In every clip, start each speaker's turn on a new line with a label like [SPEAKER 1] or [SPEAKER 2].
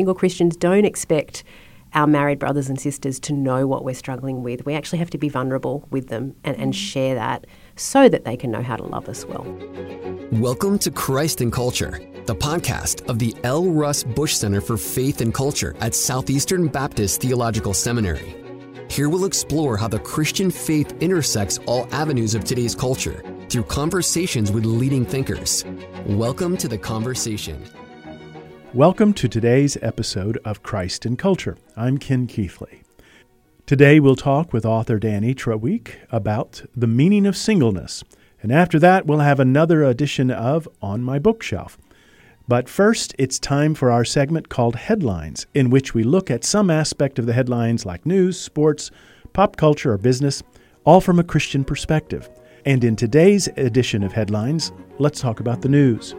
[SPEAKER 1] single Christians don't expect our married brothers and sisters to know what we're struggling with. We actually have to be vulnerable with them and, and mm. share that so that they can know how to love us well.
[SPEAKER 2] Welcome to Christ and Culture, the podcast of the L. Russ Bush Center for Faith and Culture at Southeastern Baptist Theological Seminary. Here we'll explore how the Christian faith intersects all avenues of today's culture through conversations with leading thinkers. Welcome to the conversation.
[SPEAKER 3] Welcome to today's episode of Christ and Culture. I'm Ken Keathley. Today we'll talk with author Dani Treweek about the meaning of singleness. And after that, we'll have another edition of On My Bookshelf. But first, it's time for our segment called Headlines, in which we look at some aspect of the headlines like news, sports, pop culture, or business, all from a Christian perspective. And in today's edition of Headlines, let's talk about the news.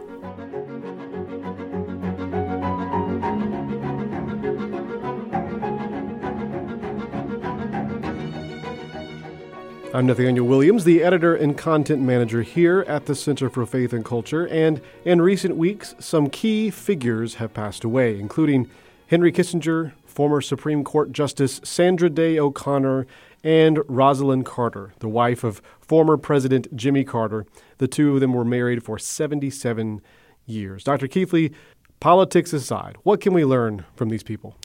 [SPEAKER 4] I'm Nathaniel Williams, the editor and content manager here at the Center for Faith and Culture, and in recent weeks, some key figures have passed away, including Henry Kissinger, former Supreme Court Justice Sandra Day O'Connor, and Rosalynn Carter, the wife of former President Jimmy Carter. The two of them were married for 77 years. Dr. Keathley, politics aside, what can we learn from these people?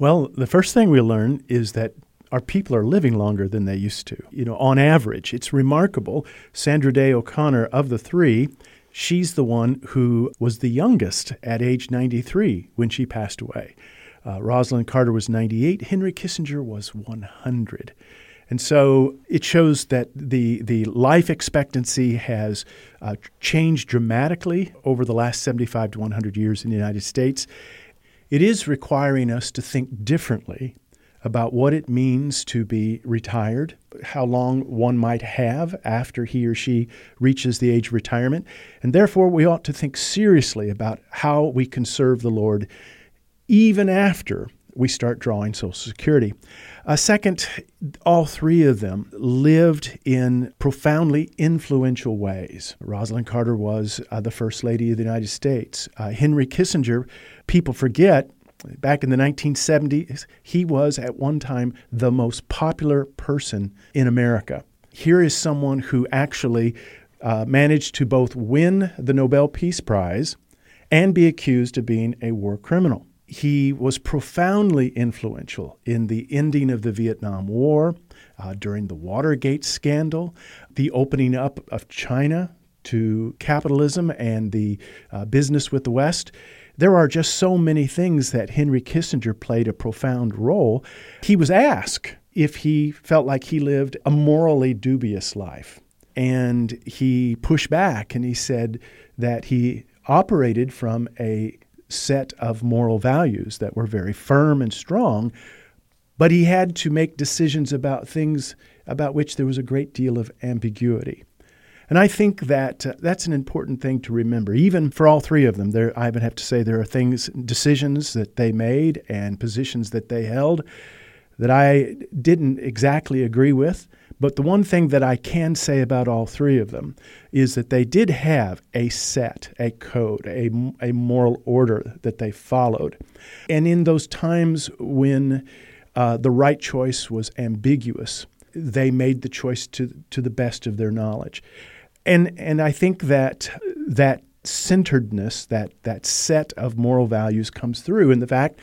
[SPEAKER 3] Well, the first thing we learn is that our people are living longer than they used to. You know, on average, it's remarkable. Sandra Day O'Connor, of the three, she's the one who was the youngest at age 93 when she passed away. Uh, Rosalynn Carter was 98. Henry Kissinger was 100. And so it shows that the, the life expectancy has uh, changed dramatically over the last 75 to 100 years in the United States. It is requiring us to think differently about what it means to be retired, how long one might have after he or she reaches the age of retirement, and therefore we ought to think seriously about how we can serve the Lord even after we start drawing Social Security. Uh, second, all three of them lived in profoundly influential ways. Rosalynn Carter was uh, the First Lady of the United States. Uh, Henry Kissinger, people forget, Back in the 1970s, he was at one time the most popular person in America. Here is someone who actually uh, managed to both win the Nobel Peace Prize and be accused of being a war criminal. He was profoundly influential in the ending of the Vietnam War, uh, during the Watergate scandal, the opening up of China to capitalism and the uh, business with the West. There are just so many things that Henry Kissinger played a profound role. He was asked if he felt like he lived a morally dubious life. And he pushed back and he said that he operated from a set of moral values that were very firm and strong, but he had to make decisions about things about which there was a great deal of ambiguity. And I think that uh, that's an important thing to remember, even for all three of them. There, I would have to say there are things, decisions that they made and positions that they held that I didn't exactly agree with. But the one thing that I can say about all three of them is that they did have a set, a code, a, a moral order that they followed. And in those times when uh, the right choice was ambiguous, they made the choice to, to the best of their knowledge. And and I think that that centeredness, that that set of moral values comes through in the fact,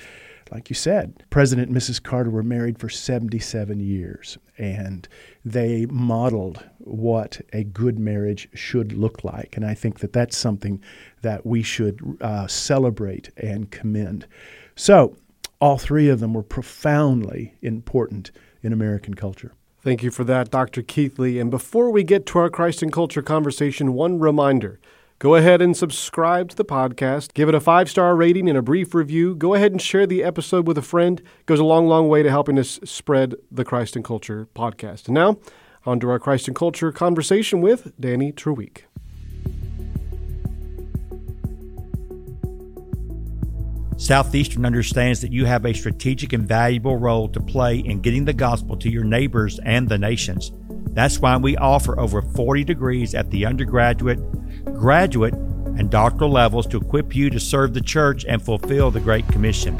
[SPEAKER 3] like you said, President and Mrs. Carter were married for 77 years, and they modeled what a good marriage should look like. And I think that that's something that we should uh, celebrate and commend. So, all three of them were profoundly important in American culture.
[SPEAKER 4] Thank you for that, Dr. Keathley. And before we get to our Christ and Culture conversation, one reminder. Go ahead and subscribe to the podcast. Give it a five star rating and a brief review. Go ahead and share the episode with a friend. It goes a long, long way to helping us spread the Christ and Culture podcast. And now, on to our Christ and Culture conversation with Dani Treweek.
[SPEAKER 5] Southeastern understands that you have a strategic and valuable role to play in getting the gospel to your neighbors and the nations. That's why we offer over 40 degrees at the undergraduate, graduate, and doctoral levels to equip you to serve the church and fulfill the Great Commission.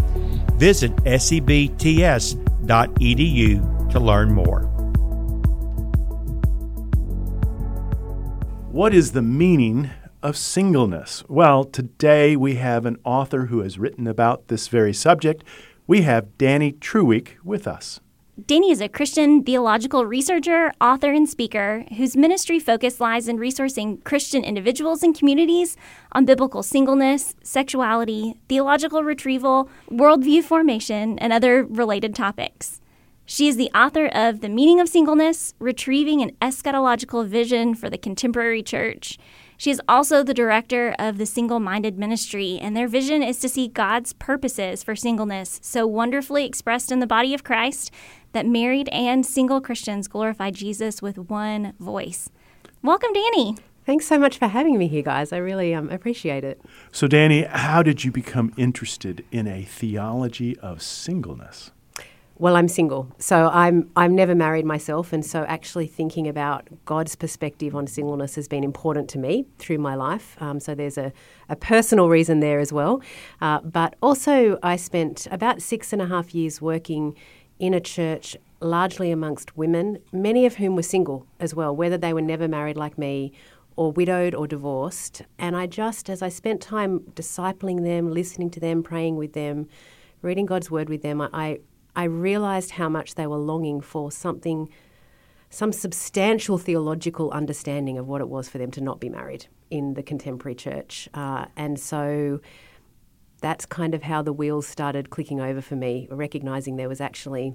[SPEAKER 5] Visit sebts.edu to learn more.
[SPEAKER 3] What is the meaning of singleness? Well, today we have an author who has written about this very subject. We have Dani Treweek with us.
[SPEAKER 6] Dani is a Christian theological researcher, author, and speaker whose ministry focus lies in resourcing Christian individuals and communities on biblical singleness, sexuality, theological retrieval, worldview formation, and other related topics. She is the author of The Meaning of Singleness Retrieving an Eschatological Vision for the Contemporary Church. She is also the director of the Single Minded Ministry, and their vision is to see God's purposes for singleness so wonderfully expressed in the body of Christ that married and single Christians glorify Jesus with one voice. Welcome, Dani.
[SPEAKER 1] Thanks so much for having me here, guys. I really um, appreciate it.
[SPEAKER 3] So, Dani, how did you become interested in a theology of singleness?
[SPEAKER 1] Well, I'm single, so I'm I'm never married myself, and so actually thinking about God's perspective on singleness has been important to me through my life. Um, so there's a, a personal reason there as well, uh, but also I spent about six and a half years working in a church largely amongst women, many of whom were single as well, whether they were never married like me or widowed or divorced. And I just, as I spent time discipling them, listening to them, praying with them, reading God's word with them, I, I realized how much they were longing for something, some substantial theological understanding of what it was for them to not be married in the contemporary church. Uh, and so that's kind of how the wheels started clicking over for me, recognizing there was actually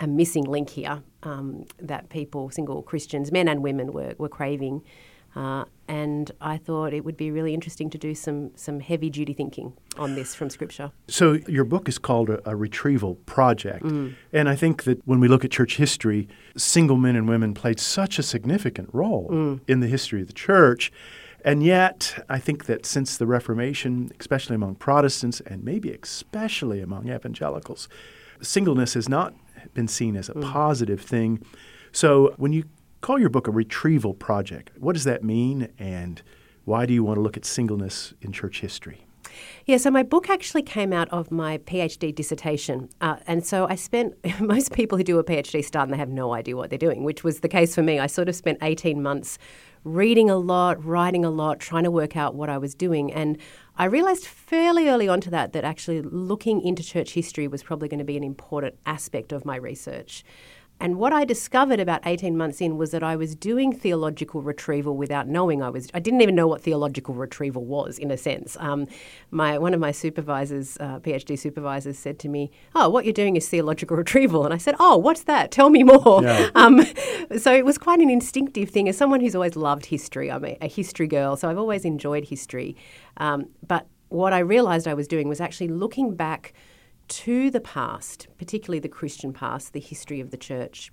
[SPEAKER 1] a missing link here um, that people, single Christians, men and women, were, were craving. Uh, and I thought it would be really interesting to do some some heavy duty thinking on this from Scripture.
[SPEAKER 3] So your book is called a, a retrieval project, mm. and I think that when we look at church history, single men and women played such a significant role mm. in the history of the church. And yet, I think that since the Reformation, especially among Protestants and maybe especially among evangelicals, singleness has not been seen as a mm. positive thing. So, when you call your book a retrieval project, what does that mean, and why do you want to look at singleness in church history?
[SPEAKER 1] Yeah, so my book actually came out of my PhD dissertation. Uh, and so I spent, most people who do a PhD start and they have no idea what they're doing, which was the case for me. I sort of spent 18 months reading a lot, writing a lot, trying to work out what I was doing. And I realized fairly early on to that that actually looking into church history was probably going to be an important aspect of my research. And what I discovered about 18 months in was that I was doing theological retrieval without knowing I was. I didn't even know what theological retrieval was, in a sense. Um, my one of my supervisors, uh, PhD supervisors, said to me, "Oh, what you're doing is theological retrieval," and I said, "Oh, what's that? Tell me more." Yeah. Um, so it was quite an instinctive thing. As someone who's always loved history, I'm a, a history girl, so I've always enjoyed history. Um, but what I realised I was doing was actually looking back to the past, particularly the Christian past, the history of the church,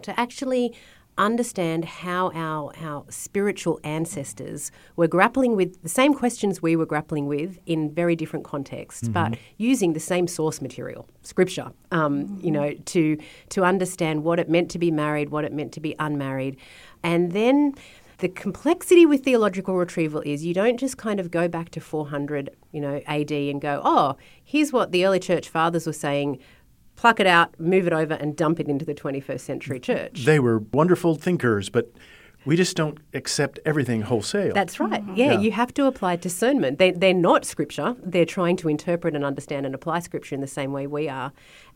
[SPEAKER 1] to actually understand how our, our spiritual ancestors were grappling with the same questions we were grappling with in very different contexts, mm-hmm. but using the same source material, scripture, um, mm-hmm. you know, to, to understand what it meant to be married, what it meant to be unmarried. And then the complexity with theological retrieval is you don't just kind of go back to 400, you know, AD and go, oh, here's what the early church fathers were saying. Pluck it out, move it over, and dump it into the 21st century church.
[SPEAKER 3] They were wonderful thinkers, but we just don't accept everything wholesale.
[SPEAKER 1] That's right. Yeah, yeah, you have to apply discernment. They, they're not scripture. They're trying to interpret and understand and apply scripture in the same way we are.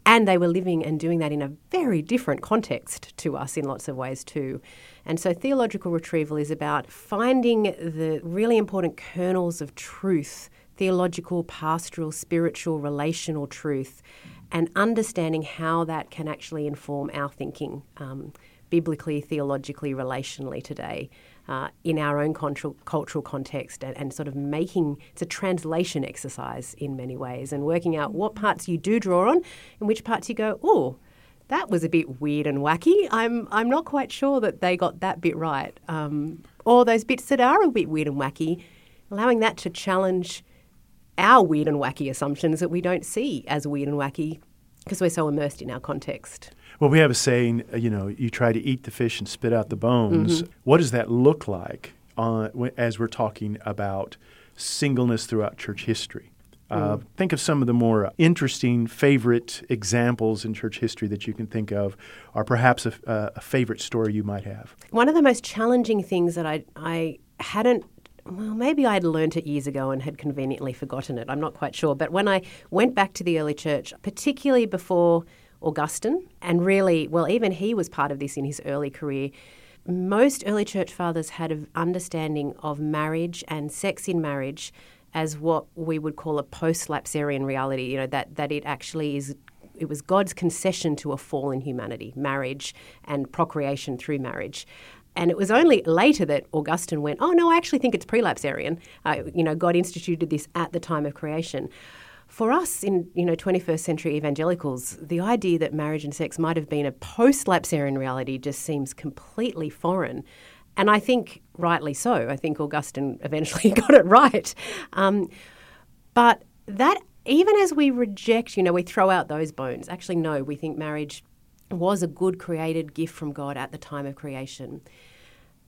[SPEAKER 1] And they were living and doing that in a very different context to us in lots of ways, too. And so, theological retrieval is about finding the really important kernels of truth theological, pastoral, spiritual, relational truth and understanding how that can actually inform our thinking um, biblically, theologically, relationally today. Uh, in our own cultural, cultural context and, and, sort of making it's a translation exercise in many ways and working out what parts you do draw on and which parts you go, oh, that was a bit weird and wacky. I'm I'm not quite sure that they got that bit right. Um, or those bits that are a bit weird and wacky, allowing that to challenge our weird and wacky assumptions that we don't see as weird and wacky because we're so immersed in our context.
[SPEAKER 3] Well, we have a saying, uh, you know, you try to eat the fish and spit out the bones. Mm-hmm. What does that look like? uh, as we're talking about singleness throughout church history. Uh, mm. Think of some of the more interesting favorite examples in church history that you can think of, or perhaps a, a favorite story you might have.
[SPEAKER 1] One of the most challenging things that I, I hadn't well, maybe I'd learned it years ago and had conveniently forgotten it. I'm not quite sure. But when I went back to the early church, particularly before Augustine, and really, well, even he was part of this in his early career, most early church fathers had an understanding of marriage and sex in marriage as what we would call a post-lapsarian reality. You know that that it actually is. It was God's concession to a fallen humanity, marriage and procreation through marriage. And it was only later that Augustine went, oh, no, I actually think it's prelapsarian. Uh, you know, God instituted this at the time of creation. For us in, you know, 21st century evangelicals, the idea that marriage and sex might have been a post-lapsarian reality just seems completely foreign. And I think rightly so. I think Augustine eventually got it right. Um, but that, even as we reject, you know, we throw out those bones, actually, no, we think marriage was a good created gift from God at the time of creation.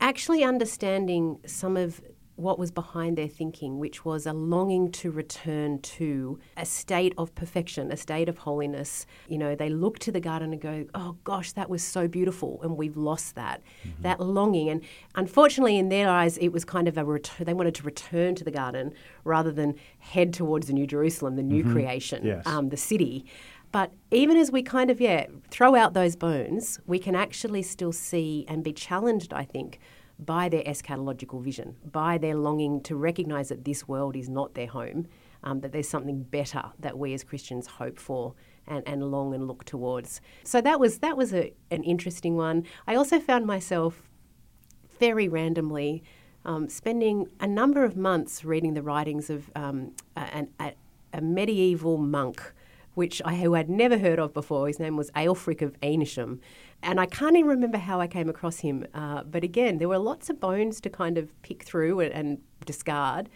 [SPEAKER 1] Actually, understanding some of what was behind their thinking, which was a longing to return to a state of perfection, a state of holiness. You know, they look to the garden and go, oh gosh, that was so beautiful, and we've lost that, mm-hmm. that longing. And unfortunately, in their eyes, it was kind of a return, they wanted to return to the garden rather than head towards the New Jerusalem, the new mm-hmm. creation,
[SPEAKER 3] yes.
[SPEAKER 1] um, the city. But even as we kind of, yeah, throw out those bones, we can actually still see and be challenged, I think, by their eschatological vision, by their longing to recognize that this world is not their home, um, that there's something better that we as Christians hope for and, and long and look towards. So that was that was a, an interesting one. I also found myself very randomly um, spending a number of months reading the writings of um, a, a, a medieval monk which I had never heard of before. His name was Aelfric of Eynsham, and I can't even remember how I came across him. Uh, but again, there were lots of bones to kind of pick through and, and discard.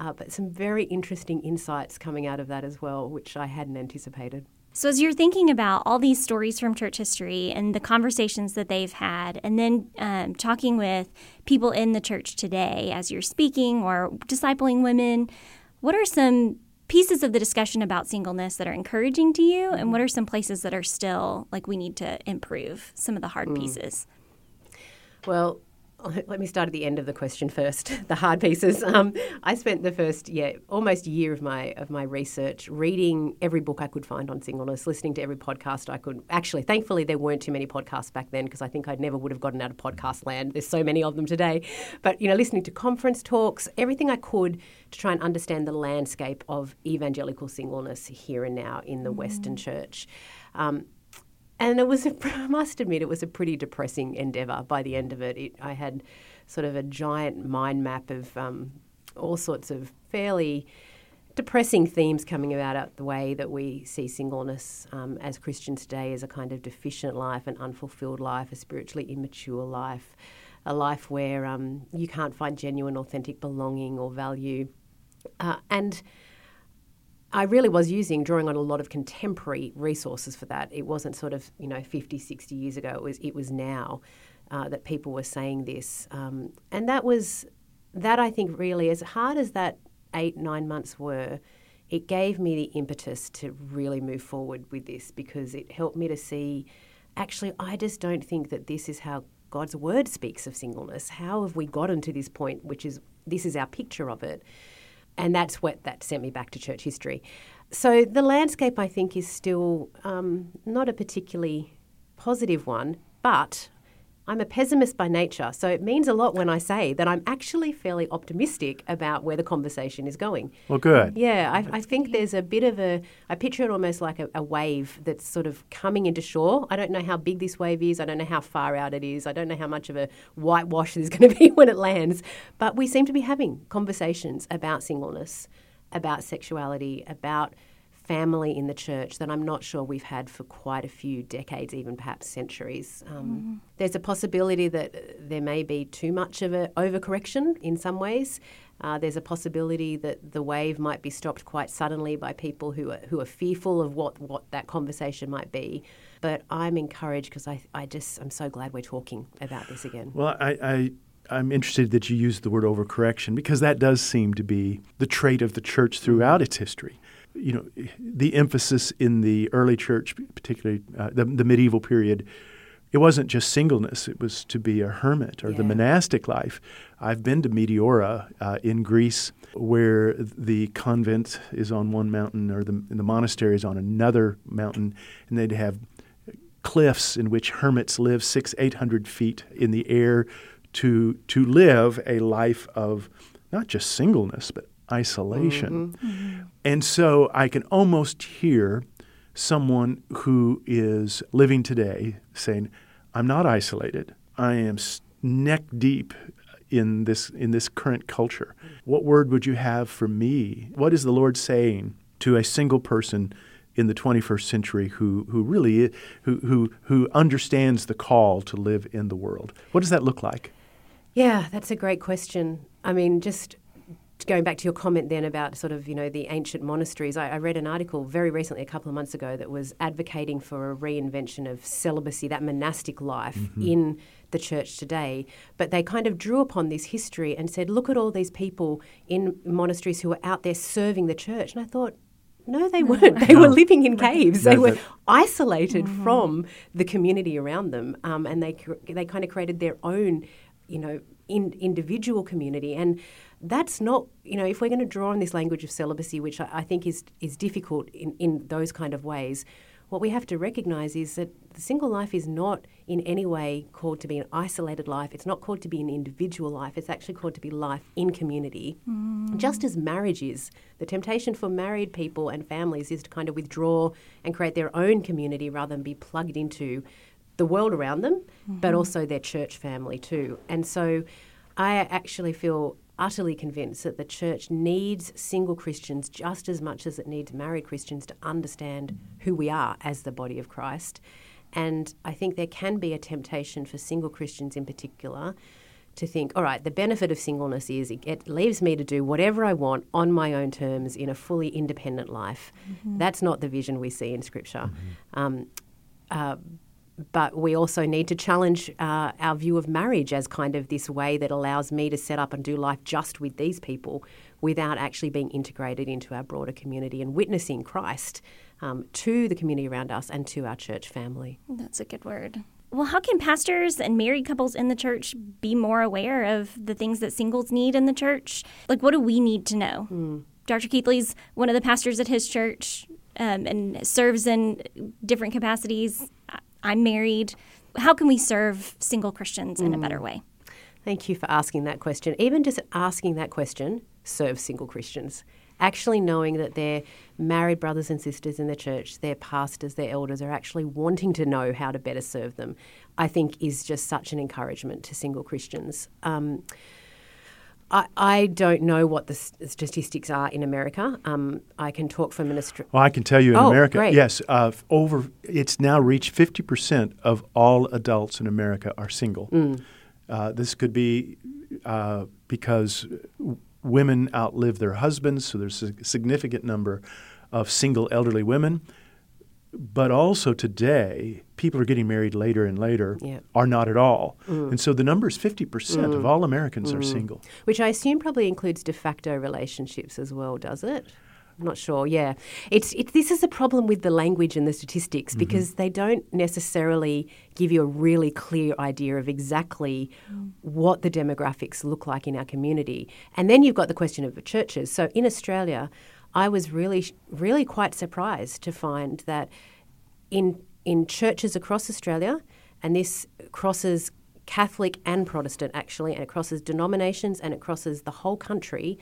[SPEAKER 1] Uh, but some very interesting insights coming out of that as well, which I hadn't anticipated.
[SPEAKER 6] So, as you're thinking about all these stories from church history and the conversations that they've had, and then um, talking with people in the church today as you're speaking or discipling women, what are some pieces of the discussion about singleness that are encouraging to you, and what are some places that are still like we need to improve some of the hard mm. pieces?
[SPEAKER 1] Well, let me start at the end of the question first. The hard pieces. Um, I spent the first yeah almost year of my of my research reading every book I could find on singleness, listening to every podcast I could. Actually, thankfully there weren't too many podcasts back then because I think I never would have gotten out of podcast land. There's so many of them today. But you know, listening to conference talks, everything I could to try and understand the landscape of evangelical singleness here and now in the mm. Western Church. Um, and it was, a, I must admit, it was a pretty depressing endeavour. By the end of it, it I had sort of a giant mind map of um, all sorts of fairly depressing themes coming about out the way that we see singleness um, as Christians today as a kind of deficient life, an unfulfilled life, a spiritually immature life, a life where um, you can't find genuine, authentic belonging or value. Uh, and I really was using, drawing on a lot of contemporary resources for that. It wasn't sort of, you know, 50, 60 years ago. It was, it was now uh, that people were saying this. Um, and that was, that I think really, as hard as that eight, nine months were, it gave me the impetus to really move forward with this because it helped me to see actually, I just don't think that this is how God's word speaks of singleness. How have we gotten to this point, which is this is our picture of it? And that's what that sent me back to church history. So the landscape, I think, is still um, not a particularly positive one, but I'm a pessimist by nature, so it means a lot when I say that I'm actually fairly optimistic about where the conversation is going.
[SPEAKER 3] Well, good.
[SPEAKER 1] Yeah, I, I think there's a bit of a, I picture it almost like a, a, wave that's sort of coming into shore. I don't know how big this wave is, I don't know how far out it is, I don't know how much of a whitewash there's going to be when it lands, but we seem to be having conversations about singleness, about sexuality, about family in the church that I'm not sure we've had for quite a few decades, even perhaps centuries. Um, mm. There's a possibility that there may be too much of an overcorrection in some ways. Uh, there's a possibility that the wave might be stopped quite suddenly by people who are, who are fearful of what, what that conversation might be. But I'm encouraged because I, I just I'm so glad we're talking about this again.
[SPEAKER 3] Well, I, I I'm interested that you use the word overcorrection because that does seem to be the trait of the church throughout its history. You know, the emphasis in the early church, particularly uh, the, the medieval period, it wasn't just singleness, it was to be a hermit or yeah. the monastic life. I've been to Meteora uh, in Greece, where the convent is on one mountain or the, the monastery is on another mountain, and they'd have cliffs in which hermits live six, eight hundred feet in the air to, to live a life of not just singleness, but isolation. Mm-hmm. And so I can almost hear someone who is living today saying, I'm not isolated. I am neck deep in this in this current culture. What word would you have for me? What is the Lord saying to a single person in the 21st century who who really who who who understands the call to live in the world? What does that look like?
[SPEAKER 1] Yeah, that's a great question. I mean, just going back to your comment then about sort of you know the ancient monasteries, I, I, read an article very recently, a couple of months ago, that was advocating for a reinvention of celibacy, that monastic life mm-hmm. in the church today. But they kind of drew upon this history and said, look at all these people in monasteries who are out there serving the church. And I thought, no, they no. weren't. They no. were living in caves. No, they were isolated mm-hmm. from the community around them, um, and they they kind of created their own, you know, in, individual community. And that's not, you know, if we're going to draw on this language of celibacy, which I, I think is, is difficult in, in those kind of ways, what we have to recognize is that the single life is not in any way called to be an isolated life. It's not called to be an individual life. It's actually called to be life in community. Mm. Just as marriage is. The temptation for married people and families is to kind of withdraw and create their own community rather than be plugged into the world around them, mm-hmm. but also their church family too. And so I actually feel utterly convinced that the church needs single Christians just as much as it needs married Christians to understand who we are as the body of Christ. And I think there can be a temptation for single Christians in particular to think, all right, the benefit of singleness is it, it leaves me to do whatever I want on my own terms in a fully independent life. Mm-hmm. That's not the vision we see in Scripture. Mm-hmm. Um, uh, but we also need to challenge uh, our view of marriage as kind of this way that allows me to set up and do life just with these people without actually being integrated into our broader community and witnessing Christ um, to the community around us and to our church family.
[SPEAKER 6] That's a good word. Well, how can pastors and married couples in the church be more aware of the things that singles need in the church? Like, what do we need to know? Mm. Dr. Keathley's one of the pastors at his church um, and serves in different capacities. I'm married. How can we serve single Christians in mm. a better way?
[SPEAKER 1] Thank you for asking that question. Even just asking that question serves single Christians. Actually knowing that their married brothers and sisters in the church, their pastors, their elders are actually wanting to know how to better serve them, I think is just such an encouragement to single Christians. Um, I, I don't know what the statistics are in America. Um, I can talk an Australian.
[SPEAKER 3] Well, I can tell you in
[SPEAKER 1] oh,
[SPEAKER 3] America,
[SPEAKER 1] great.
[SPEAKER 3] yes, uh, over it's now reached fifty percent of all adults in America are single. Mm. Uh, this could be uh, because women outlive their husbands, so there's a significant number of single elderly women but also today, people are getting married later and later, yeah. are not at all. Mm. And so the number is 50% mm. of all Americans mm. are single.
[SPEAKER 1] Which I assume probably includes de facto relationships as well, does it? I'm not sure. Yeah, it's it, this is a problem with the language and the statistics mm-hmm. because they don't necessarily give you a really clear idea of exactly mm. what the demographics look like in our community. And then you've got the question of the churches. So in Australia, I was really, really quite surprised to find that in in churches across Australia, and this crosses Catholic and Protestant actually, and it crosses denominations and it crosses the whole country.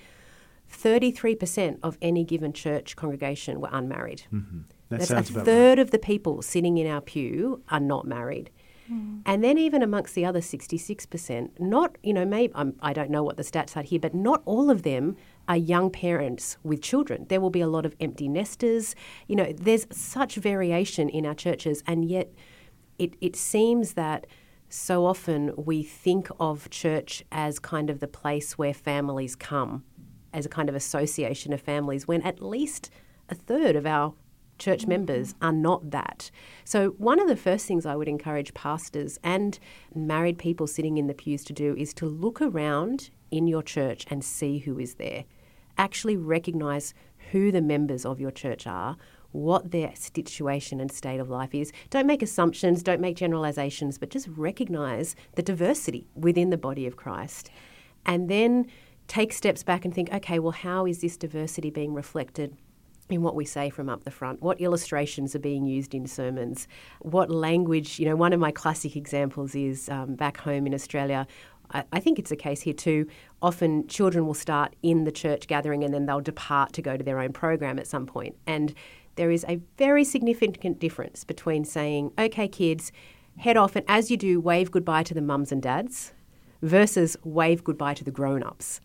[SPEAKER 1] 33% of any given church congregation were unmarried.
[SPEAKER 3] Mm-hmm. That
[SPEAKER 1] That's a
[SPEAKER 3] third
[SPEAKER 1] right. of the people sitting in our pew are not married. Mm. And then even amongst the other 66%, not, you know, maybe, I'm, I do not know what the stats are here, but not all of them are young parents with children. There will be a lot of empty nesters. You know, there's such variation in our churches, and yet it, it seems that so often we think of church as kind of the place where families come, as a kind of association of families, when at least a third of our church mm-hmm. members are not that. So, one of the first things I would encourage pastors and married people sitting in the pews to do is to look around in your church and see who is there. Actually recognize who the members of your church are, what their situation and state of life is. Don't make assumptions, don't make generalizations, but just recognize the diversity within the body of Christ. And then take steps back and think, okay, well, how is this diversity being reflected in what we say from up the front, what illustrations are being used in sermons, what language. You know, one of my classic examples is um, back home in Australia. I, think it's a case here too. Often children will start in the church gathering and then they'll depart to go to their own program at some point. And there is a very significant difference between saying, okay, kids, head off, and as you do, wave goodbye to the mums and dads versus wave goodbye to the grown ups.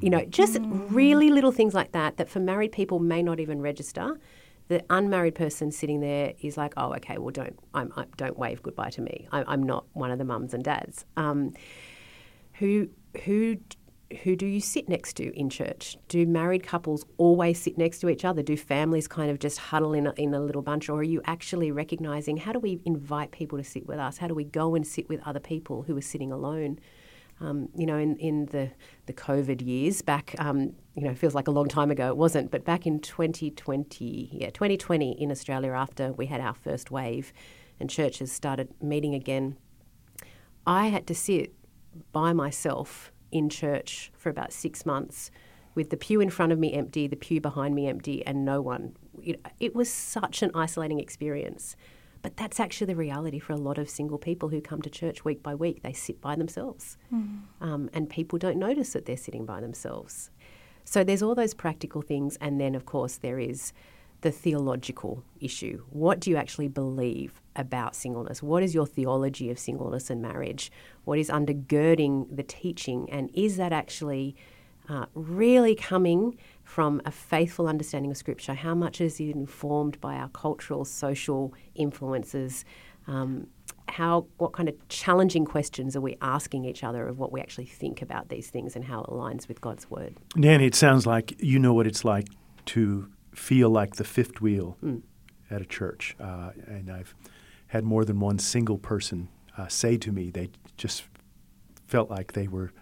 [SPEAKER 1] You know, just really little things like that that for married people may not even register. The unmarried person sitting there is like, oh, okay, well, don't I'm, I, don't wave goodbye to me. I, I'm not one of the mums and dads. Um, who who who do you sit next to in church? Do married couples always sit next to each other? Do families kind of just huddle in a, in a little bunch? Or are you actually recognizing how do we invite people to sit with us? How do we go and sit with other people who are sitting alone? Um, you know, in, in the, the COVID years back, um, you know, feels like a long time ago. It wasn't, but back in 2020, yeah, 2020 in Australia, after we had our first wave and churches started meeting again, I had to sit by myself in church for about six months with the pew in front of me empty, the pew behind me empty, and no one. It was such an isolating experience. But that's actually the reality for a lot of single people who come to church week by week. They sit by themselves, mm. um, and people don't notice that they're sitting by themselves. So there's all those practical things, and then of course there is the theological issue. What do you actually believe about singleness? What is your theology of singleness and marriage? What is undergirding the teaching, and is that actually uh, really coming from a faithful understanding of Scripture? How much is it informed by our cultural, social influences? Um, how, what kind of challenging questions are we asking each other of what we actually think about these things and how it aligns with God's Word?
[SPEAKER 3] Dani, it sounds like you know what it's like to feel like the fifth wheel mm. at a church. Uh, and I've had more than one single person uh, say to me they just felt like they were,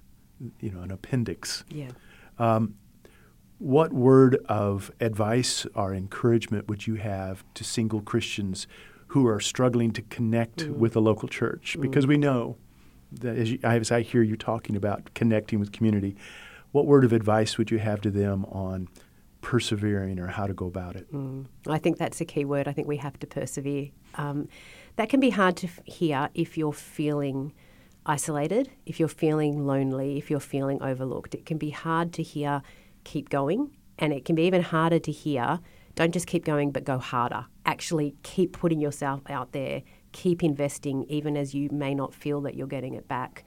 [SPEAKER 3] you know, an appendix.
[SPEAKER 1] Yeah.
[SPEAKER 3] Um, what word of advice or encouragement would you have to single Christians who are struggling to connect mm. with a local church? Mm. Because we know that as, you, as I hear you talking about connecting with community, what word of advice would you have to them on persevering or how to go about it?
[SPEAKER 1] Mm. I think that's a key word. I think we have to persevere. Um, that can be hard to f- hear if you're feeling isolated, if you're feeling lonely, if you're feeling overlooked. It can be hard to hear keep going. And it can be even harder to hear don't just keep going, but go harder. Actually, keep putting yourself out there, keep investing, even as you may not feel that you're getting it back.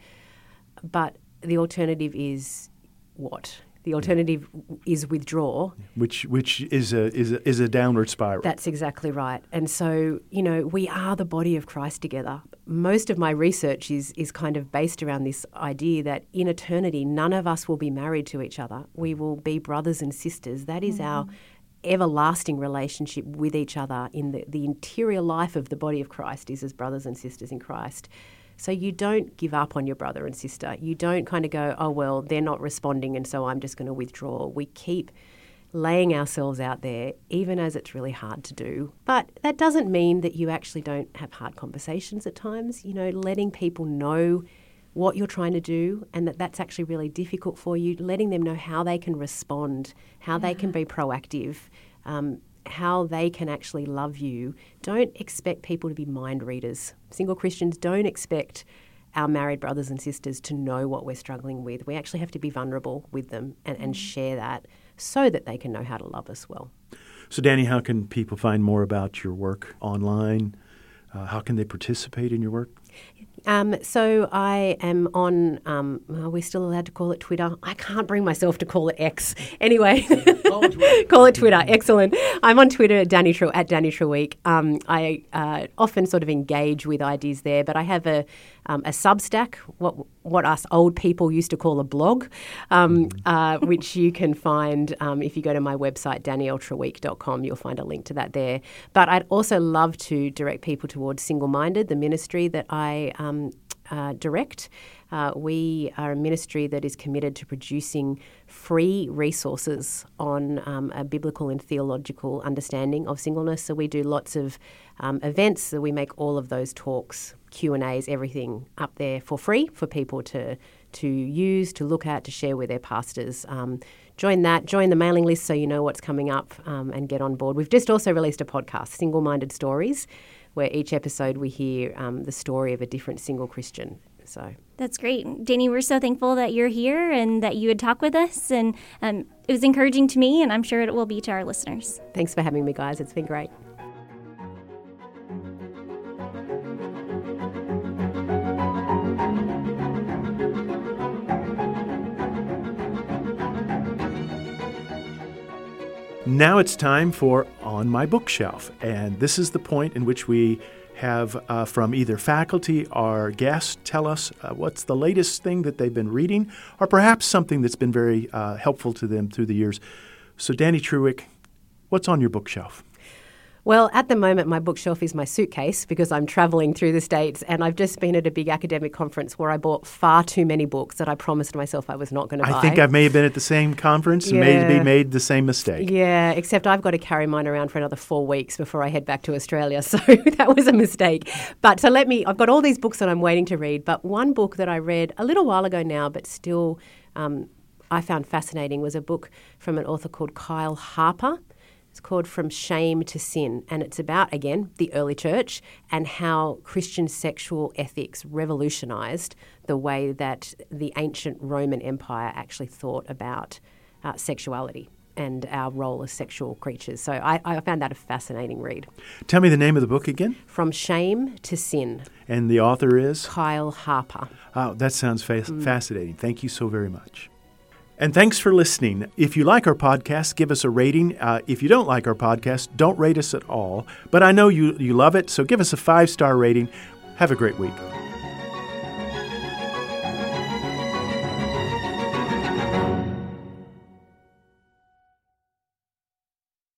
[SPEAKER 1] But the alternative is what? The alternative is withdraw,
[SPEAKER 3] which which is a is a, is a downward spiral.
[SPEAKER 1] That's exactly right. And so you know we are the body of Christ together. Most of my research is is kind of based around this idea that in eternity none of us will be married to each other. We will be brothers and sisters. That is mm-hmm. our everlasting relationship with each other in the, the interior life of the body of Christ is as brothers and sisters in Christ. So you don't give up on your brother and sister. You don't kind of go, oh, well, they're not responding, and so I'm just going to withdraw. We keep laying ourselves out there, even as it's really hard to do. But that doesn't mean that you actually don't have hard conversations at times. You know, letting people know what you're trying to do and that that's actually really difficult for you, letting them know how they can respond, how they can be proactive. Um, how they can actually love you. Don't expect people to be mind readers. Single Christians don't expect our married brothers and sisters to know what we're struggling with. We actually have to be vulnerable with them and, and mm. share that so that they can know how to love us well.
[SPEAKER 3] So, Dani, how can people find more about your work online? Uh, how can they participate in your work?
[SPEAKER 1] Um, so I am on. Um, are we still allowed to call it Twitter? I can't bring myself to call it X. Anyway, call, it Twitter. Excellent. I'm on Twitter Dani Tre- at Dani Treweek. Um, I uh, often sort of engage with ideas there, but I have a um, a Substack. What what us old people used to call a blog, um, uh, which you can find um, if you go to my website, danielletreweek.com. You'll find a link to that there. But I'd also love to direct people towards Single Minded, the ministry that I um, uh, direct. Uh, we are a ministry that is committed to producing free resources on um, a biblical and theological understanding of singleness. So we do lots of um, events. So we make all of those talks, Q and A's, everything up there for free for people to to use, to look at, to share with their pastors. Um, join that, join the mailing list so you know what's coming up um, and get on board. We've just also released a podcast, Single Minded Stories, where each episode we hear um, the story of a different single Christian. So
[SPEAKER 6] that's great, Dani. We're so thankful that you're here and that you would talk with us, and um, it was encouraging to me, and I'm sure it will be to our listeners.
[SPEAKER 1] Thanks for having me, guys. It's been great.
[SPEAKER 3] Now it's time for On My Bookshelf. And this is the point in which we have uh, from either faculty or guests tell us uh, what's the latest thing that they've been reading, or perhaps something that's been very uh, helpful to them through the years. So, Dani Treweek, what's on your bookshelf?
[SPEAKER 1] Well, at the moment, my bookshelf is my suitcase because I'm traveling through the States and I've just been at a big academic conference where I bought far too many books that I promised myself I was not going to buy.
[SPEAKER 3] I think I may have been at the same conference and maybe made the same mistake.
[SPEAKER 1] Yeah, except I've got to carry mine around for another four weeks before I head back to Australia. So that was a mistake. But so let me, I've got all these books that I'm waiting to read, but one book that I read a little while ago now, but still um, I found fascinating was a book from an author called Kyle Harper. It's called From Shame to Sin, and it's about, again, the early church and how Christian sexual ethics revolutionized the way that the ancient Roman Empire actually thought about uh, sexuality and our role as sexual creatures. So I, I, found that a fascinating read.
[SPEAKER 3] Tell me the name of the book again.
[SPEAKER 1] From Shame to Sin.
[SPEAKER 3] And the author is?
[SPEAKER 1] Kyle Harper.
[SPEAKER 3] Oh, that sounds fa- mm. fascinating. Thank you so very much. And thanks for listening. If you like our podcast, give us a rating. Uh, if you don't like our podcast, don't rate us at all. But I know you, you love it, so give us a five star rating. Have a great week.